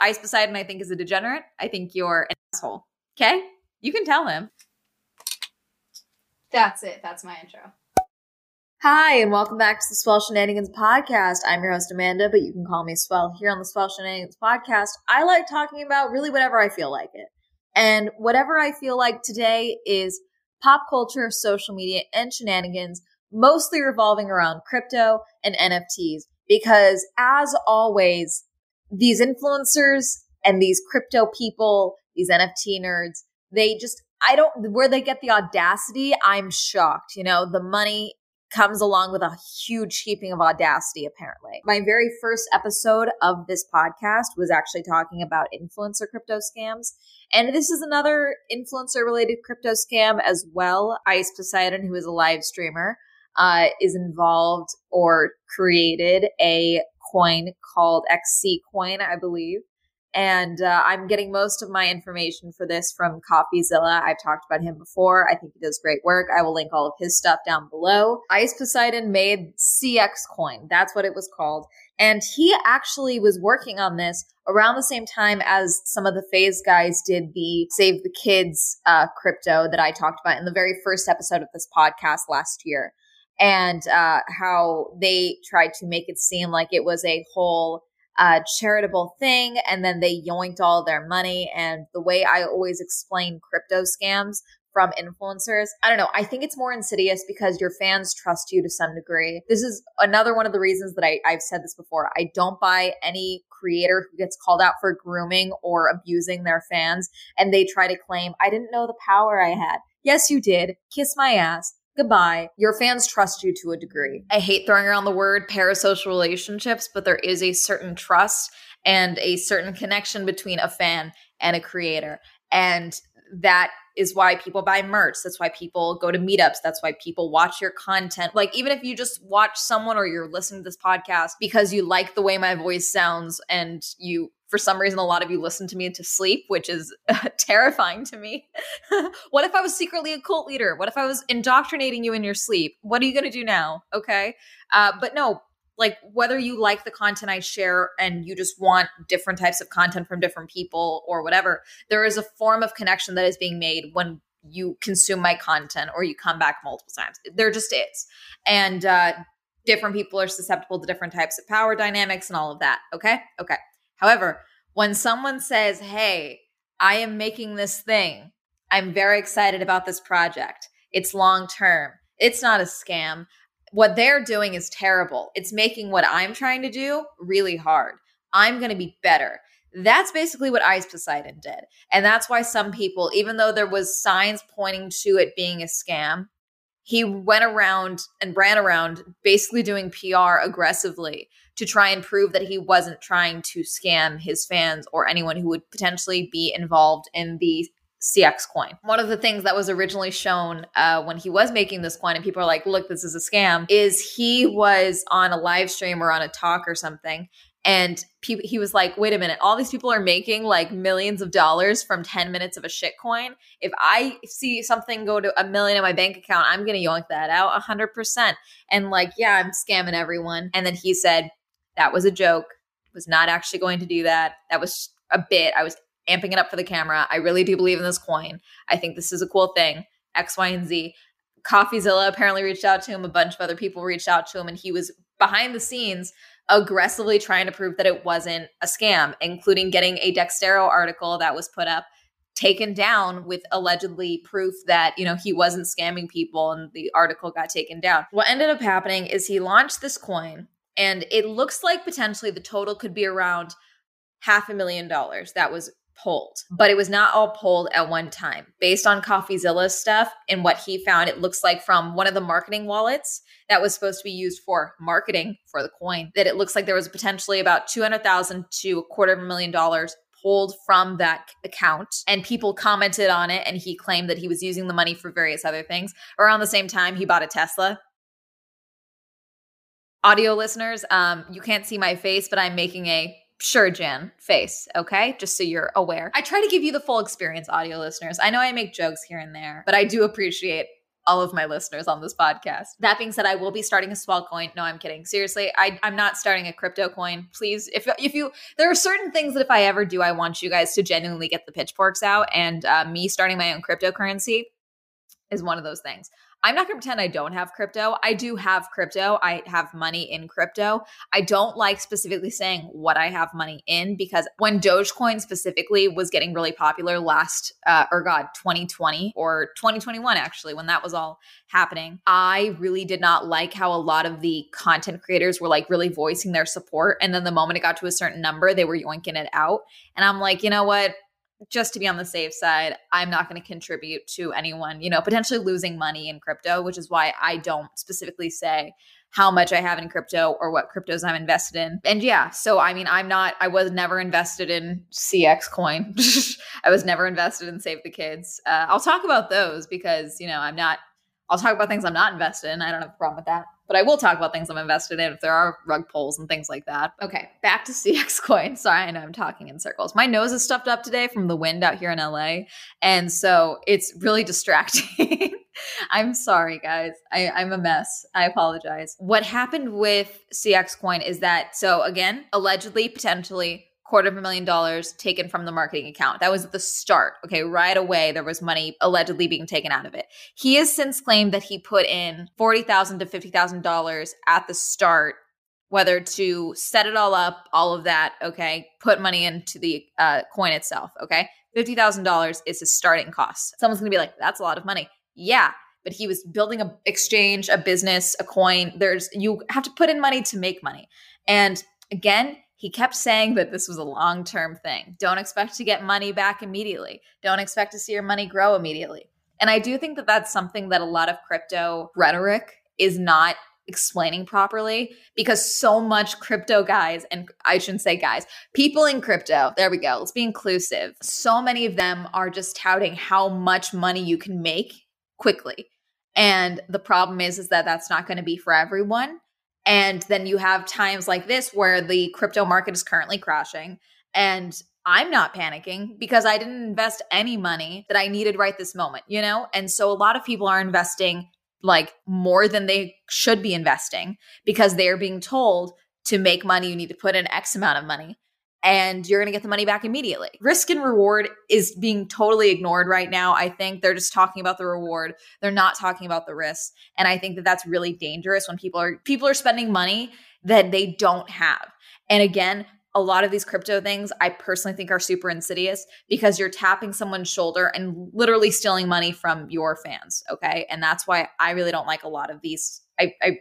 Ice Poseidon, I think, is a degenerate. I think you're an asshole. Okay? You can tell him. That's it. That's my intro. Hi, and welcome back to the Swell Shenanigans podcast. I'm your host, Amanda, but you can call me Swell here on the Swell Shenanigans podcast. I like talking about really whatever I feel like it. And whatever I feel like today is pop culture, social media, and shenanigans, mostly revolving around crypto and NFTs. Because as always, these influencers and these crypto people, these NFT nerds, they just, I don't, where they get the audacity, I'm shocked. You know, the money comes along with a huge heaping of audacity, apparently. My very first episode of this podcast was actually talking about influencer crypto scams. And this is another influencer related crypto scam as well. Ice Poseidon, who is a live streamer, uh, is involved or created a coin called XC coin, I believe. And uh, I'm getting most of my information for this from CoffeeZilla. I've talked about him before. I think he does great work. I will link all of his stuff down below. Ice Poseidon made CX Coin. That's what it was called. And he actually was working on this around the same time as some of the FaZe guys did the Save the Kids uh, crypto that I talked about in the very first episode of this podcast last year. And uh, how they tried to make it seem like it was a whole uh, charitable thing and then they yoinked all their money. And the way I always explain crypto scams from influencers, I don't know. I think it's more insidious because your fans trust you to some degree. This is another one of the reasons that I, I've said this before. I don't buy any creator who gets called out for grooming or abusing their fans and they try to claim, I didn't know the power I had. Yes, you did. Kiss my ass goodbye. Your fans trust you to a degree. I hate throwing around the word parasocial relationships, but there is a certain trust and a certain connection between a fan and a creator. And that is why people buy merch. That's why people go to meetups. That's why people watch your content. Like, even if you just watch someone or you're listening to this podcast because you like the way my voice sounds and you for some reason, a lot of you listen to me to sleep, which is terrifying to me. what if I was secretly a cult leader? What if I was indoctrinating you in your sleep? What are you going to do now? Okay. Uh, but no, like whether you like the content I share and you just want different types of content from different people or whatever, there is a form of connection that is being made when you consume my content or you come back multiple times. There just is. And, uh, different people are susceptible to different types of power dynamics and all of that. Okay. Okay. However, when someone says, Hey, I am making this thing, I'm very excited about this project, it's long term, it's not a scam. What they're doing is terrible. It's making what I'm trying to do really hard. I'm going to be better. That's basically what Ice Poseidon did. And that's why some people, even though there was signs pointing to it being a scam, he went around and ran around basically doing PR aggressively to try and prove that he wasn't trying to scam his fans or anyone who would potentially be involved in the CX coin. One of the things that was originally shown uh, when he was making this coin, and people are like, look, this is a scam, is he was on a live stream or on a talk or something, and pe- he was like, wait a minute, all these people are making like millions of dollars from 10 minutes of a shit coin. If I see something go to a million in my bank account, I'm going to yoink that out 100%. And like, yeah, I'm scamming everyone. And then he said, that was a joke. Was not actually going to do that. That was a bit. I was amping it up for the camera. I really do believe in this coin. I think this is a cool thing. X, Y, and Z. CoffeeZilla apparently reached out to him. A bunch of other people reached out to him, and he was behind the scenes aggressively trying to prove that it wasn't a scam, including getting a Dexerto article that was put up taken down with allegedly proof that you know he wasn't scamming people and the article got taken down what ended up happening is he launched this coin and it looks like potentially the total could be around half a million dollars that was pulled, but it was not all pulled at one time. Based on CoffeeZilla's stuff and what he found, it looks like from one of the marketing wallets that was supposed to be used for marketing for the coin, that it looks like there was potentially about 200,000 to a quarter of a million dollars pulled from that account. And people commented on it and he claimed that he was using the money for various other things. Around the same time he bought a tesla. Audio listeners um, you can't see my face but i'm making a sure jan face okay just so you're aware i try to give you the full experience audio listeners i know i make jokes here and there but i do appreciate all of my listeners on this podcast. That being said, I will be starting a Swell coin. No, I'm kidding. Seriously, I, I'm not starting a crypto coin. Please, if if you there are certain things that if I ever do, I want you guys to genuinely get the pitchforks out. And uh, me starting my own cryptocurrency is one of those things. I'm not going to pretend I don't have crypto. I do have crypto. I have money in crypto. I don't like specifically saying what I have money in because when Dogecoin specifically was getting really popular last, uh, or God, 2020 or 2021, actually, when that was all happening, I really did not like how a lot of the content creators were like really voicing their support. And then the moment it got to a certain number, they were yoinking it out. And I'm like, you know what? Just to be on the safe side, I'm not going to contribute to anyone, you know, potentially losing money in crypto, which is why I don't specifically say how much I have in crypto or what cryptos I'm invested in. And yeah, so I mean, I'm not, I was never invested in CX coin. I was never invested in Save the Kids. Uh, I'll talk about those because, you know, I'm not, I'll talk about things I'm not invested in. I don't have a problem with that but I will talk about things I'm invested in if there are rug pulls and things like that. Okay, back to CX coin. Sorry, I know I'm talking in circles. My nose is stuffed up today from the wind out here in LA. And so it's really distracting. I'm sorry, guys. I, I'm a mess. I apologize. What happened with CX coin is that, so again, allegedly, potentially, quarter of a million dollars taken from the marketing account. That was the start. Okay, right away there was money allegedly being taken out of it. He has since claimed that he put in forty thousand to fifty thousand dollars at the start, whether to set it all up, all of that. Okay, put money into the uh, coin itself. Okay, fifty thousand dollars is his starting cost. Someone's gonna be like, "That's a lot of money." Yeah, but he was building a exchange, a business, a coin. There's you have to put in money to make money, and again he kept saying that this was a long term thing. Don't expect to get money back immediately. Don't expect to see your money grow immediately. And I do think that that's something that a lot of crypto rhetoric is not explaining properly because so much crypto guys, and I shouldn't say guys, people in crypto, there we go, let's be inclusive. So many of them are just touting how much money you can make quickly. And the problem is, is that that's not going to be for everyone. And then you have times like this where the crypto market is currently crashing and I'm not panicking because I didn't invest any money that I needed right this moment, you know? And so a lot of people are investing like more than they should be investing because they are being told to make money, you need to put in X amount of money and you're going to get the money back immediately. Risk and reward is being totally ignored right now. I think they're just talking about the reward. They're not talking about the risk. And I think that that's really dangerous when people are people are spending money that they don't have. And again, a lot of these crypto things I personally think are super insidious because you're tapping someone's shoulder and literally stealing money from your fans, okay? And that's why I really don't like a lot of these I, I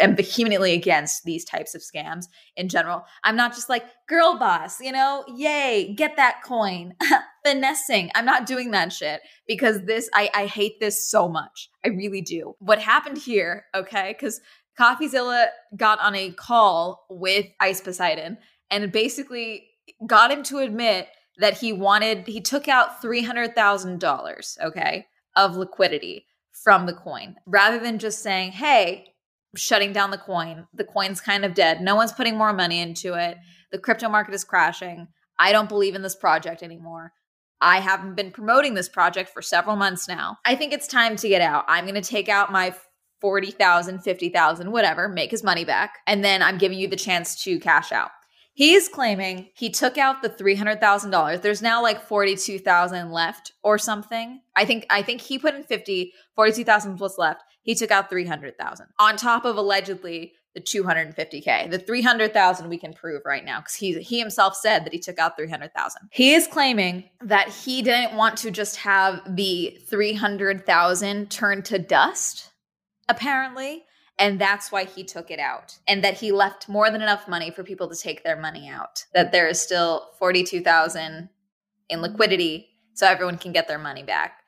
am vehemently against these types of scams in general. I'm not just like, girl boss, you know, yay, get that coin, finessing. I'm not doing that shit because this, I, I hate this so much. I really do. What happened here, okay, because CoffeeZilla got on a call with Ice Poseidon and basically got him to admit that he wanted, he took out $300,000, okay, of liquidity from the coin rather than just saying, hey, shutting down the coin. The coin's kind of dead. No one's putting more money into it. The crypto market is crashing. I don't believe in this project anymore. I haven't been promoting this project for several months now. I think it's time to get out. I'm going to take out my 40,000, 50,000, whatever, make his money back, and then I'm giving you the chance to cash out. He is claiming he took out the $300,000. There's now like 42,000 left or something. I think I think he put in 50, 42,000 was left. He took out 300,000 on top of allegedly the 250k. The 300,000 we can prove right now cuz he he himself said that he took out 300,000. He is claiming that he didn't want to just have the 300,000 turn to dust apparently and that's why he took it out and that he left more than enough money for people to take their money out that there is still 42,000 in liquidity so everyone can get their money back.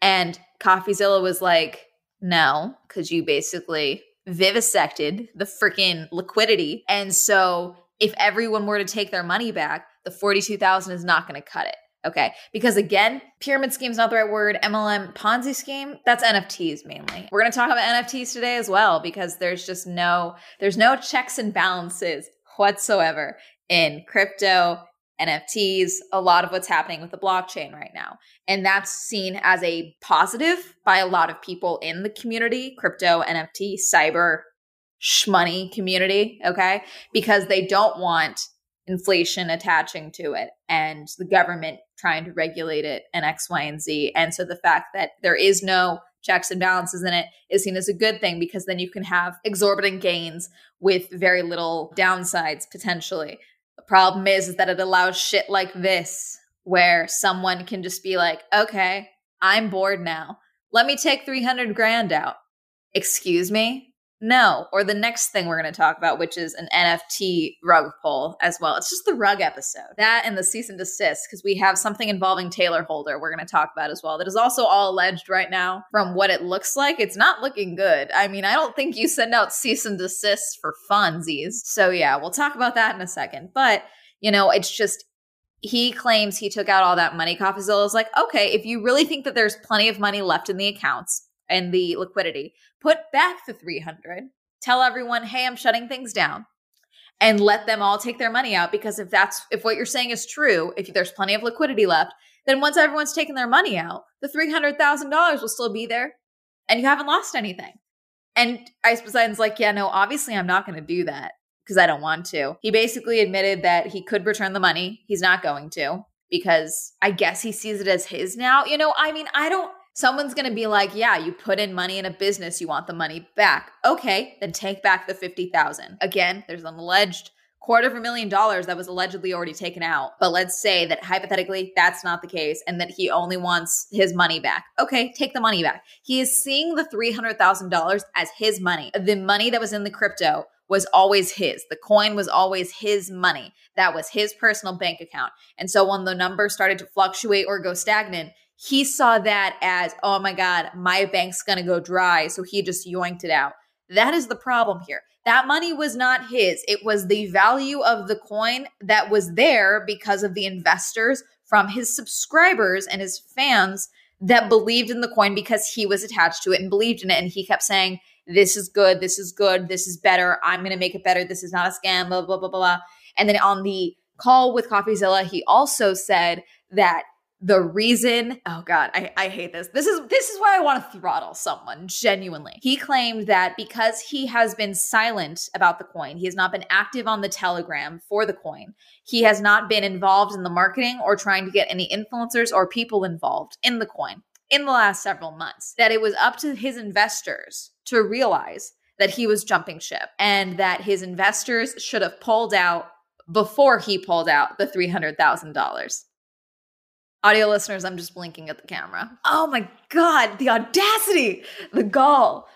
And coffeezilla was like no because you basically vivisected the freaking liquidity. And so if everyone were to take their money back the 42,000 is not going to cut it Okay. Because again, pyramid scheme is not the right word. MLM Ponzi scheme, that's NFTs mainly. We're going to talk about NFTs today as well because there's just no there's no checks and balances whatsoever in crypto NFTs, a lot of what's happening with the blockchain right now. And that's seen as a positive by a lot of people in the community, crypto, NFT, cyber, shmoney community, okay? Because they don't want inflation attaching to it and the government trying to regulate it and X, Y, and Z. And so the fact that there is no checks and balances in it is seen as a good thing because then you can have exorbitant gains with very little downsides potentially. The problem is, is that it allows shit like this where someone can just be like, okay, I'm bored now. Let me take 300 grand out. Excuse me? No, or the next thing we're going to talk about, which is an NFT rug pull as well. It's just the rug episode. That and the cease and desist, because we have something involving Tayler Holder we're going to talk about as well. That is also all alleged right now from what it looks like. It's not looking good. I mean, I don't think you send out cease and desist for funsies. So, yeah, we'll talk about that in a second. But, you know, it's just he claims he took out all that money. CoffeeZilla is like, okay, if you really think that there's plenty of money left in the accounts, and the liquidity. Put back the 300. Tell everyone, "Hey, I'm shutting things down." And let them all take their money out because if that's if what you're saying is true, if there's plenty of liquidity left, then once everyone's taken their money out, the $300,000 will still be there and you haven't lost anything. And Ice Poseidon's like, yeah, no, obviously I'm not going to do that because I don't want to. He basically admitted that he could return the money. He's not going to because I guess he sees it as his now. You know, I mean, I don't Someone's going to be like, "Yeah, you put in money in a business, you want the money back." Okay, then take back the 50,000. Again, there's an alleged quarter of a million dollars that was allegedly already taken out. But let's say that hypothetically that's not the case and that he only wants his money back. Okay, take the money back. He is seeing the $300,000 as his money. The money that was in the crypto was always his. The coin was always his money. That was his personal bank account. And so when the number started to fluctuate or go stagnant, he saw that as, oh my God, my bank's going to go dry. So he just yoinked it out. That is the problem here. That money was not his. It was the value of the coin that was there because of the investors from his subscribers and his fans that believed in the coin because he was attached to it and believed in it. And he kept saying, This is good. This is good. This is better. I'm going to make it better. This is not a scam, blah, blah, blah, blah. And then on the call with CoffeeZilla, he also said that the reason oh god I, I hate this. This is this is why i want to throttle someone genuinely. He claimed that because he has been silent about the coin he has not been active on the telegram for the coin he has not been involved in the marketing or trying to get any influencers or people involved in the coin in the last several months that it was up to his investors to realize that he was jumping ship and that his investors should have pulled out before he pulled out the $300,000 Audio listeners, I'm just blinking at the camera. Oh my God, the audacity, the gall.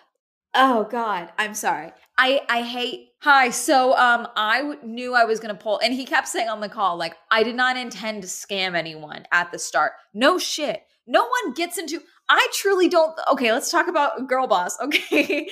Oh God, I'm sorry. I I hate. Hi. So um, I w- knew I was gonna pull, and he kept saying on the call like, I did not intend to scam anyone at the start. No shit. No one gets into. I truly don't. Okay, let's talk about girl boss. Okay,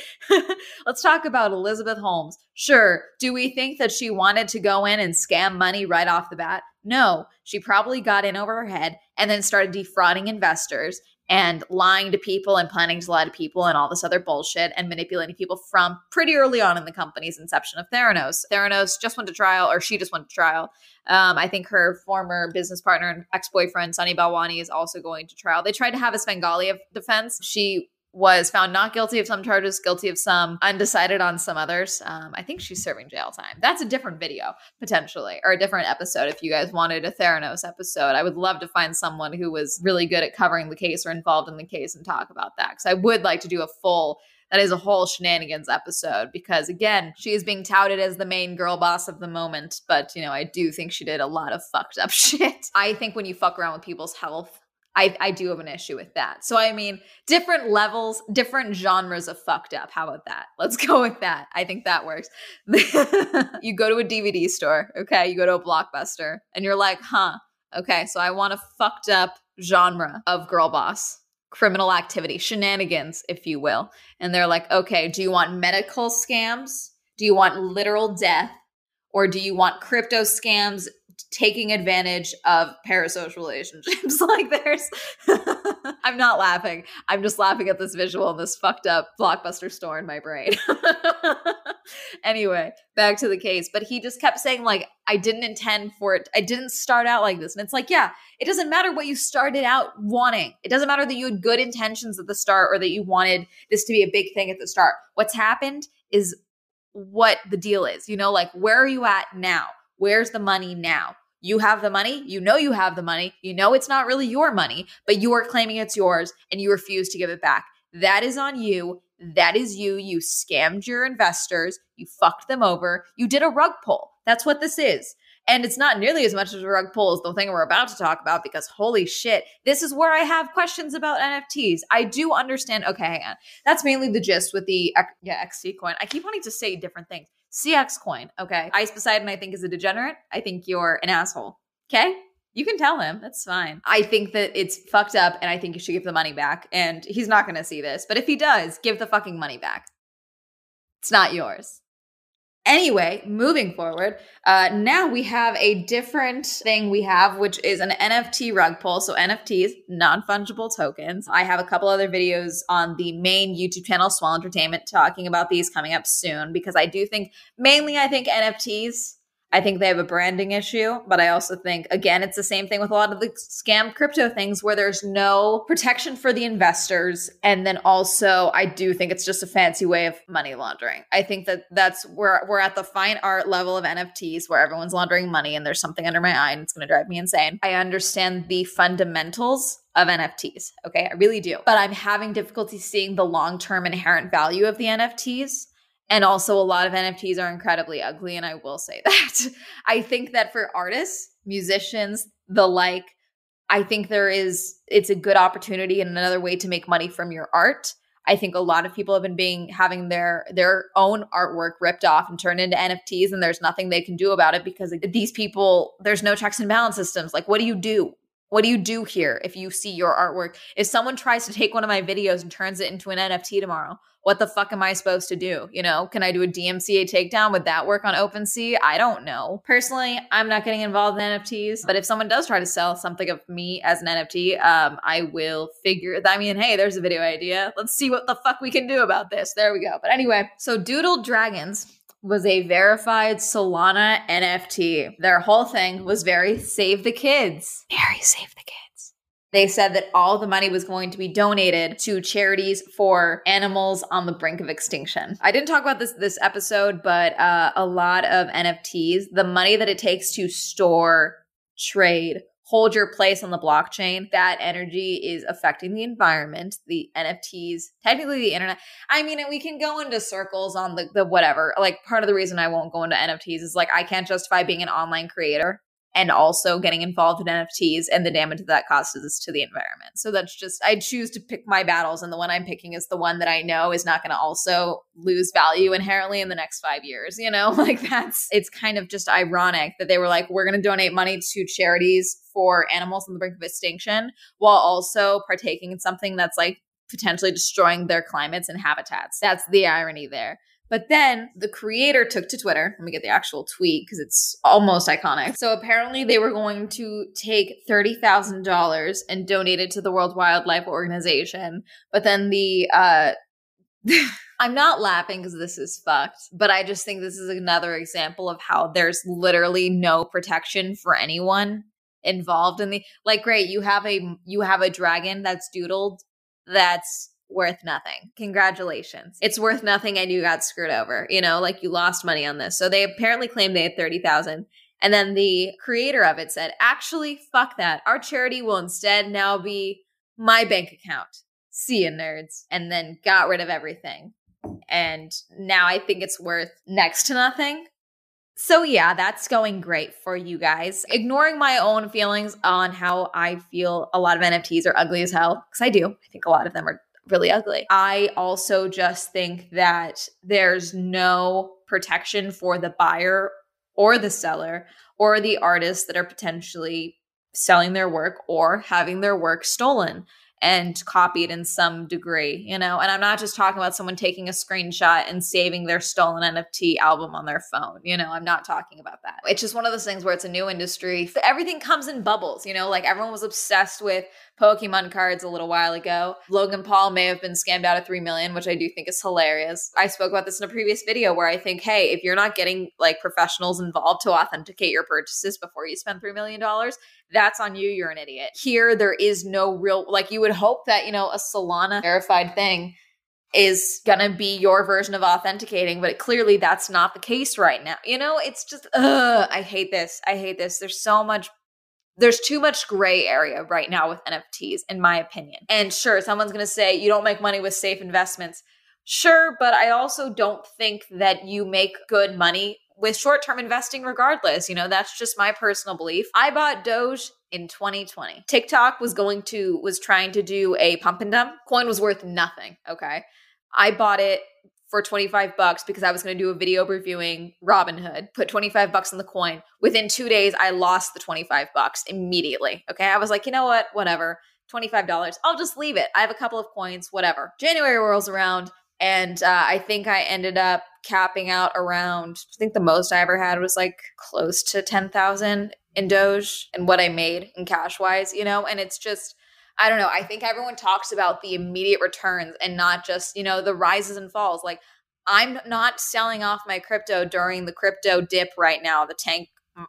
let's talk about Elizabeth Holmes. Sure. Do we think that she wanted to go in and scam money right off the bat? No, she probably got in over her head and then started defrauding investors and lying to people and planning to lie to people and all this other bullshit and manipulating people from pretty early on in the company's inception of Theranos. Theranos just went to trial, or she just went to trial. Um, I think her former business partner and ex boyfriend, Sunny Balwani, is also going to trial. They tried to have a Svengali defense. She was found not guilty of some charges, guilty of some, undecided on some others. Um, I think she's serving jail time. That's a different video, potentially, or a different episode if you guys wanted a Theranos episode. I would love to find someone who was really good at covering the case or involved in the case and talk about that. Because I would like to do a full that is a whole shenanigans episode because again she is being touted as the main girl boss of the moment but you know i do think she did a lot of fucked up shit i think when you fuck around with people's health I, I do have an issue with that. So, I mean, different levels, different genres of fucked up. How about that? Let's go with that. I think that works. you go to a DVD store, okay? You go to a blockbuster, and you're like, huh, okay, so I want a fucked up genre of girl boss, criminal activity, shenanigans, if you will. And they're like, okay, do you want medical scams? Do you want literal death? Or do you want crypto scams taking advantage of parasocial relationships. like there's I'm not laughing. I'm just laughing at this visual and this fucked up blockbuster store in my brain. anyway, back to the case. But he just kept saying, like, I didn't intend for it. I didn't start out like this. And it's like, yeah, it doesn't matter what you started out wanting. It doesn't matter that you had good intentions at the start or that you wanted this to be a big thing at the start. What's happened is what the deal is. You know, like, where are you at now? Where's the money now? You have the money. You know you have the money. You know it's not really your money, but you are claiming it's yours and you refuse to give it back. That is on you. That is you. You scammed your investors. You fucked them over. You did a rug pull. That's what this is. And it's not nearly as much as a rug pull as the thing we're about to talk about because holy shit, this is where I have questions about NFTs. I do understand. Okay, hang on. That's mainly the gist with the yeah, XC coin. I keep wanting to say different things. CX coin. Okay. Ice Poseidon, I think, is a degenerate. I think you're an asshole. Okay. You can tell him. That's fine. I think that it's fucked up and I think you should give the money back. And he's not going to see this. But if he does, give the fucking money back. It's not yours. Anyway, moving forward, uh, now we have a different thing we have, which is an NFT rug pull. So NFTs, non-fungible tokens. I have a couple other videos on the main YouTube channel, Swell Entertainment, talking about these coming up soon because I do think mainly I think NFTs I think they have a branding issue, but I also think, again, it's the same thing with a lot of the scam crypto things where there's no protection for the investors. And then also, I do think it's just a fancy way of money laundering. I think that that's where we're at the fine art level of NFTs where everyone's laundering money and there's something under my eye and it's going to drive me insane. I understand the fundamentals of NFTs. Okay, I really do. But I'm having difficulty seeing the long term inherent value of the NFTs and also, a lot of NFTs are incredibly ugly. And I will say that. I think that for artists, musicians, the like, I think there is, it's a good opportunity and another way to make money from your art. I think a lot of people have been being having their their own artwork ripped off and turned into NFTs and there's nothing they can do about it because these people there's no checks and balance systems. Like what do you do? What do you do here if you see your artwork? If someone tries to take one of my videos and turns it into an NFT tomorrow, what the fuck am I supposed to do? You know, can I do a DMCA takedown? Would that work on OpenSea? I don't know. Personally, I'm not getting involved in NFTs, but if someone does try to sell something of me as an NFT, um, I will figure. I mean, hey, there's a video idea. Let's see what the fuck we can do about this. There we go. But anyway, so Doodle Dragons was a verified Solana NFT. Their whole thing was very save the kids. Very save the kids. They said that all the money was going to be donated to charities for animals on the brink of extinction. I didn't talk about this this episode, but uh, a lot of NFTs, the money that it takes to store, trade, hold your place on the blockchain, that energy is affecting the environment, the NFTs, technically the internet. I mean, we can go into circles on the, the whatever. Like, part of the reason I won't go into NFTs is like, I can't justify being an online creator and also getting involved in NFTs and the damage that that causes to the environment. So that's just, I choose to pick my battles, and the one I'm picking is the one that I know is not going to also lose value inherently in the next five years. You know, like that's, it's kind of just ironic that they were like, we're going to donate money to charities for animals on the brink of extinction while also partaking in something that's like potentially destroying their climates and habitats. That's the irony there. But then the creator took to Twitter. Let me get the actual tweet because it's almost iconic. So apparently they were going to take $30,000 and donate it to the World Wildlife Organization. But then the, uh, I'm not laughing because this is fucked, but I just think this is another example of how there's literally no protection for anyone involved in the like great you have a you have a dragon that's doodled that's worth nothing. Congratulations. It's worth nothing and you got screwed over. You know, like you lost money on this. So they apparently claimed they had 30,000. And then the creator of it said, actually, fuck that. Our charity will instead now be my bank account. See you, nerds. And then got rid of everything. And now I think it's worth next to nothing. So, yeah, that's going great for you guys. Ignoring my own feelings on how I feel a lot of NFTs are ugly as hell, because I do. I think a lot of them are really ugly. I also just think that there's no protection for the buyer or the seller or the artists that are potentially selling their work or having their work stolen. and copied in some degree, you know? And I'm not just talking about someone taking a screenshot and saving their stolen NFT album on their phone, you know? I'm not talking about that. It's just one of those things where it's a new industry. Everything comes in bubbles, you know? Like everyone was obsessed with Pokemon cards a little while ago. Logan Paul may have been scammed out of 3 million, which I do think is hilarious. I spoke about this in a previous video where I think, hey, if you're not getting like professionals involved to authenticate your purchases before you spend $3 million, that's on you. You're an idiot. Here, there is no real, like, you would hope that, you know, a Solana verified thing is gonna be your version of authenticating, but clearly that's not the case right now. You know, it's just, ugh, I hate this. I hate this. There's so much there's too much gray area right now with NFTs, in my opinion. And sure, someone's going to say you don't make money with safe investments. Sure, but I also don't think that you make good money with short term investing regardless. You know, that's just my personal belief. I bought Doge in 2020. TikTok was going to, was trying to do a pump and dump. Coin was worth nothing. Okay. I bought it for 25 bucks because I was going to do a video reviewing Robinhood, put 25 bucks in the coin. Within two days, I lost the 25 bucks immediately. Okay. I was like, you know what? Whatever. $25. I'll just leave it. I have a couple of coins, whatever. January rolls around, and uh, I think I ended up capping out around, I think the most I ever had was like close to 10,000 in Doge and what I made in cash wise, you know? And it's just, I don't know. I think everyone talks about the immediate returns and not just, you know, the rises and falls. Like, I'm not selling off my crypto during the crypto dip right now, the tank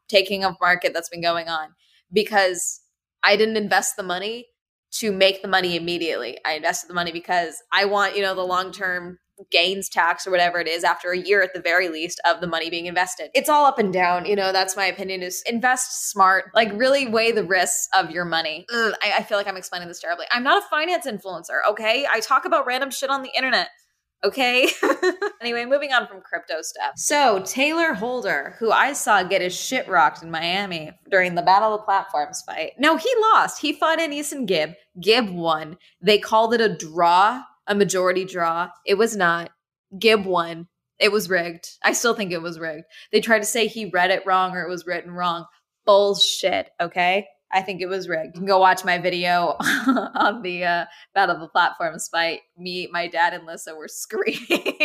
taking of market that's been going on, because I didn't invest the money to make the money immediately. I invested the money because I want, you know, the long term gains tax or whatever it is after a year at the very least of the money being invested. It's all up and down. You know, that's my opinion is invest smart, like really weigh the risks of your money. Ugh, I, I feel like I'm explaining this terribly. I'm not a finance influencer, okay? I talk about random shit on the internet. Okay. anyway, moving on from crypto stuff. So, Tayler Holder, who I saw get his shit rocked in Miami during the Battle of Platforms fight. No, he lost. He fought Anis Gibb. Gib won. They called it a draw a majority draw. It was not. Gib won. It was rigged. I still think it was rigged. They tried to say he read it wrong or it was written wrong. Bullshit, okay? I think it was rigged. You can go watch my video on the uh, Battle of the Platforms fight. Me, my dad, and Lissa were screaming.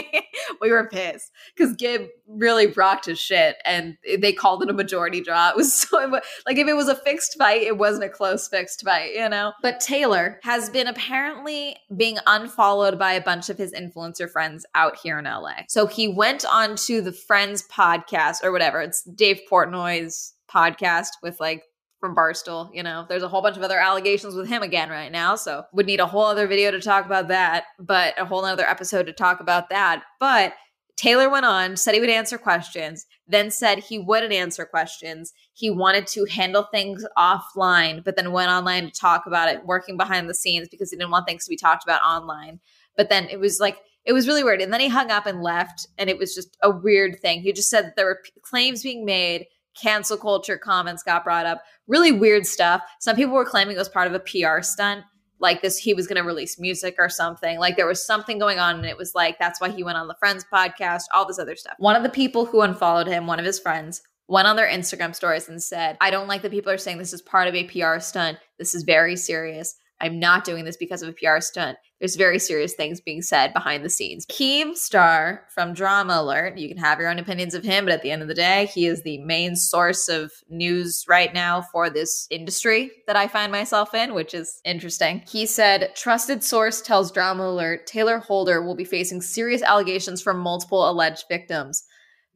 we were pissed because Gib really rocked his shit, and they called it a majority draw. It was so like if it was a fixed fight, it wasn't a close fixed fight, you know. But Tayler has been apparently being unfollowed by a bunch of his influencer friends out here in LA. So he went on to the Friends podcast or whatever. It's Dave Portnoy's podcast with like from Barstool. You know, there's a whole bunch of other allegations with him again right now. So would need a whole other video to talk about that, but a whole other episode to talk about that. But Tayler went on, said he would answer questions, then said he wouldn't answer questions. He wanted to handle things offline, but then went online to talk about it, working behind the scenes because he didn't want things to be talked about online. But then it was like, it was really weird. And then he hung up and left, and it was just a weird thing. He just said that there were p- claims being made cancel culture comments got brought up. Really weird stuff. Some people were claiming it was part of a PR stunt. Like this, he was going to release music or something. Like there was something going on, and it was like that's why he went on the Friends podcast, all this other stuff. One of the people who unfollowed him, one of his friends, went on their Instagram stories and said, I don't like that people are saying this is part of a PR stunt. This is very serious. I'm not doing this because of a PR stunt. There's very serious things being said behind the scenes. Keemstar from Drama Alert, you can have your own opinions of him, but at the end of the day, he is the main source of news right now for this industry that I find myself in, which is interesting. He said, Trusted source tells Drama Alert Tayler Holder will be facing serious allegations from multiple alleged victims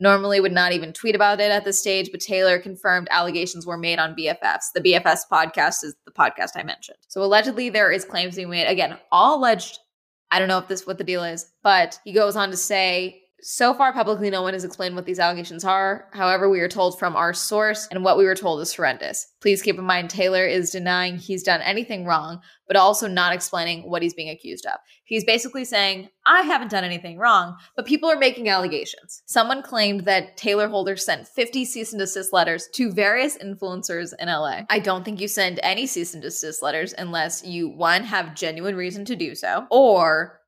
normally would not even tweet about it at this stage, but Tayler confirmed allegations were made on BFFs. The BFFs podcast is the podcast I mentioned. So allegedly there is claims being made. Again, all alleged. I don't know if this what the deal is, but he goes on to say so far, publicly, no one has explained what these allegations are. However, we are told from our source, and what we were told is horrendous. Please keep in mind, Tayler is denying he's done anything wrong, but also not explaining what he's being accused of. He's basically saying, I haven't done anything wrong, but people are making allegations. Someone claimed that Tayler Holder sent 50 cease and desist letters to various influencers in LA. I don't think you send any cease and desist letters unless you, one, have genuine reason to do so, or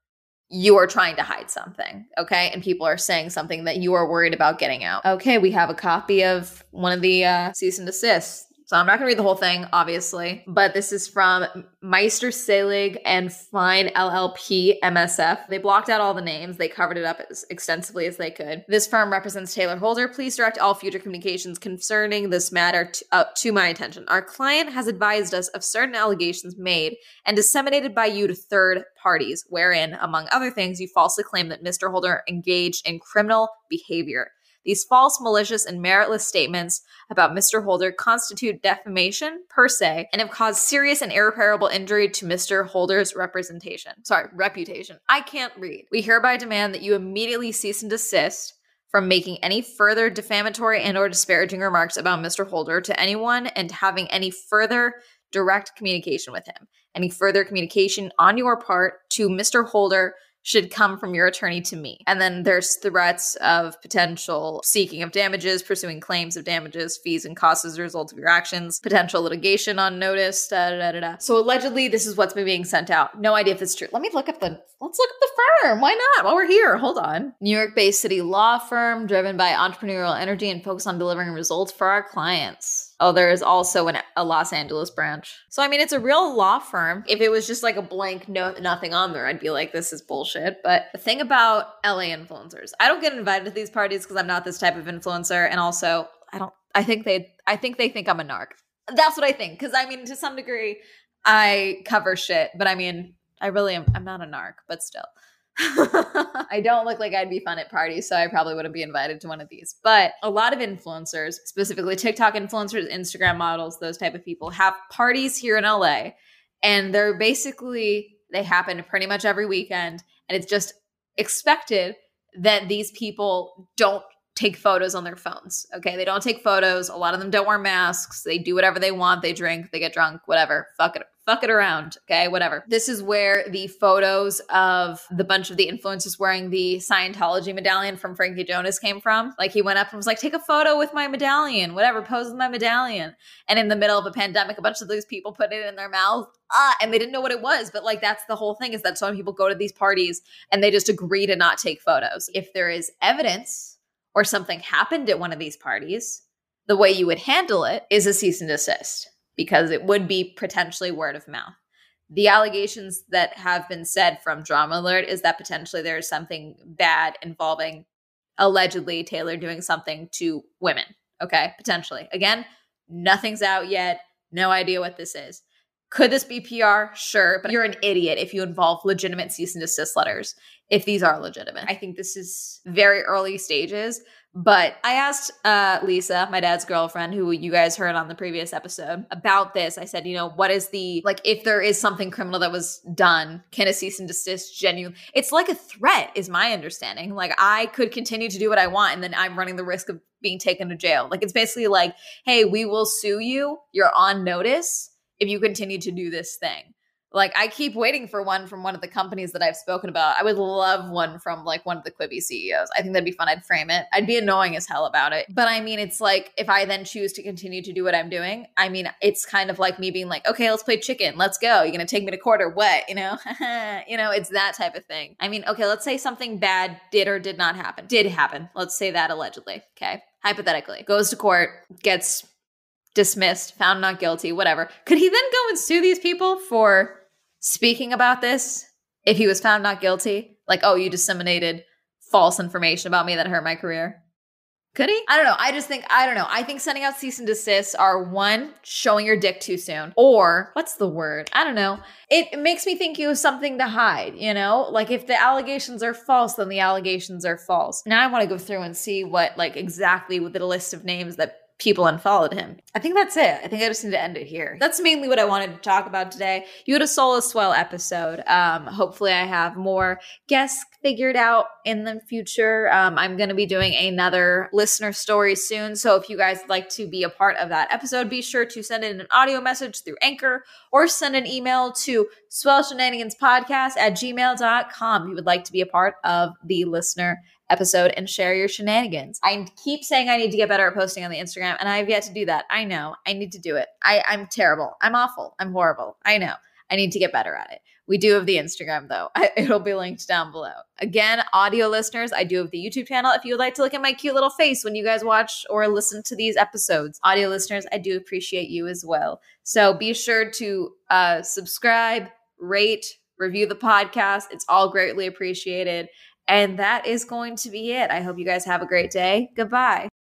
you are trying to hide something, okay? And people are saying something that you are worried about getting out. Okay, we have a copy of one of the uh, cease and desist. So I'm not going to read the whole thing, obviously, but this is from Meister Seelig and Fein LLP MSF. They blocked out all the names. They covered it up as extensively as they could. This firm represents Tayler Holder. Please direct all future communications concerning this matter to, uh, to my attention. Our client has advised us of certain allegations made and disseminated by you to third parties, wherein, among other things, you falsely claim that Mr. Holder engaged in criminal behavior. These false, malicious, and meritless statements about Mr. Holder constitute defamation per se and have caused serious and irreparable injury to Mr. Holder's representation. Sorry, reputation. I can't read. We hereby demand that you immediately cease and desist from making any further defamatory and or disparaging remarks about Mr. Holder to anyone and having any further direct communication with him. Any further communication on your part to Mr. Holder should come from your attorney to me. And then there's threats of potential seeking of damages, pursuing claims of damages, fees, and costs as a result of your actions, potential litigation on notice. Da, da, da, da. So allegedly, this is what's been being sent out. No idea if it's true. Let me look up the let's look up the firm. Why not? While we're here, hold on. New York-based city law firm driven by entrepreneurial energy and focused on delivering results for our clients. Oh, there is also an, a Los Angeles branch. So I mean, it's a real law firm. If it was just like a blank no nothing on there, I'd be like, this is bullshit. But the thing about LA influencers, I don't get invited to these parties because I'm not this type of influencer, and also I don't. I think they. I think they think I'm a narc. That's what I think. Because I mean, to some degree, I cover shit, but I mean, I really am. I'm not a narc, but still. I don't look like I'd be fun at parties, so I probably wouldn't be invited to one of these. But a lot of influencers, specifically TikTok influencers, Instagram models, those type of people, have parties here in LA, and they're basically they happen pretty much every weekend, and it's just expected that these people don't take photos on their phones. Okay. They don't take photos. A lot of them don't wear masks. They do whatever they want. They drink, they get drunk, whatever. Fuck it fuck it around. Okay, whatever. This is where the photos of the bunch of the influencers wearing the Scientology medallion from Frankie Jonas came from. Like he went up and was like, take a photo with my medallion, whatever, pose with my medallion. And in the middle of a pandemic, a bunch of those people put it in their mouth. Ah, and they didn't know what it was. But like that's the whole thing is that some people go to these parties and they just agree to not take photos. If there is evidence or something happened at one of these parties, the way you would handle it is a cease and desist because it would be potentially word of mouth. The allegations that have been said from Drama Alert is that potentially there's something bad involving allegedly Tayler doing something to women. Okay, potentially. Again, nothing's out yet. No idea what this is. Could this be PR? Sure, but you're an idiot if you involve legitimate cease and desist letters, if these are legitimate. I think this is very early stages, but I asked uh, Lisa, my dad's girlfriend, who you guys heard on the previous episode, about this. I said, you know, what is the, like, if there is something criminal that was done, can a cease and desist genuine? It's like a threat, is my understanding. Like, I could continue to do what I want, and then I'm running the risk of being taken to jail. Like, it's basically like, hey, we will sue you. You're on notice if you continue to do this thing. Like I keep waiting for one from one of the companies that I've spoken about. I would love one from like one of the Quibi CEOs. I think that'd be fun. I'd frame it. I'd be annoying as hell about it. But I mean, it's like if I then choose to continue to do what I'm doing, I mean, it's kind of like me being like, okay, let's play chicken. Let's go. You're gonna take me to court or what? You know, you know, it's that type of thing. I mean, okay, let's say something bad did or did not happen. Did happen. Let's say that allegedly. Okay, hypothetically, goes to court, gets dismissed, found not guilty, whatever. Could he then go and sue these people for speaking about this if he was found not guilty? Like, oh, you disseminated false information about me that hurt my career. Could he? I don't know. I just think, I don't know. I think sending out cease and desists are one, showing your dick too soon, or what's the word? I don't know. It makes me think you have something to hide, you know? Like if the allegations are false, then the allegations are false. Now I want to go through and see what, like, exactly with the list of names that people unfollowed him. I think that's it. I think I just need to end it here. That's mainly what I wanted to talk about today. You had a Soul Swell episode. Um, hopefully, I have more guests figured out in the future. Um, I'm going to be doing another listener story soon. So if you guys like to be a part of that episode, be sure to send in an audio message through Anchor or send an email to swell shenanigans podcast at gmail.com if you would like to be a part of the listener episode and share your shenanigans. I keep saying I need to get better at posting on the Instagram, and I have yet to do that. I know. I need to do it. I, I'm terrible. I'm awful. I'm horrible. I know. I need to get better at it. We do have the Instagram though. I, it'll be linked down below. Again, audio listeners, I do have the YouTube channel. If you would like to look at my cute little face when you guys watch or listen to these episodes, audio listeners, I do appreciate you as well. So be sure to uh, subscribe, rate, review the podcast. It's all greatly appreciated. And that is going to be it. I hope you guys have a great day. Goodbye.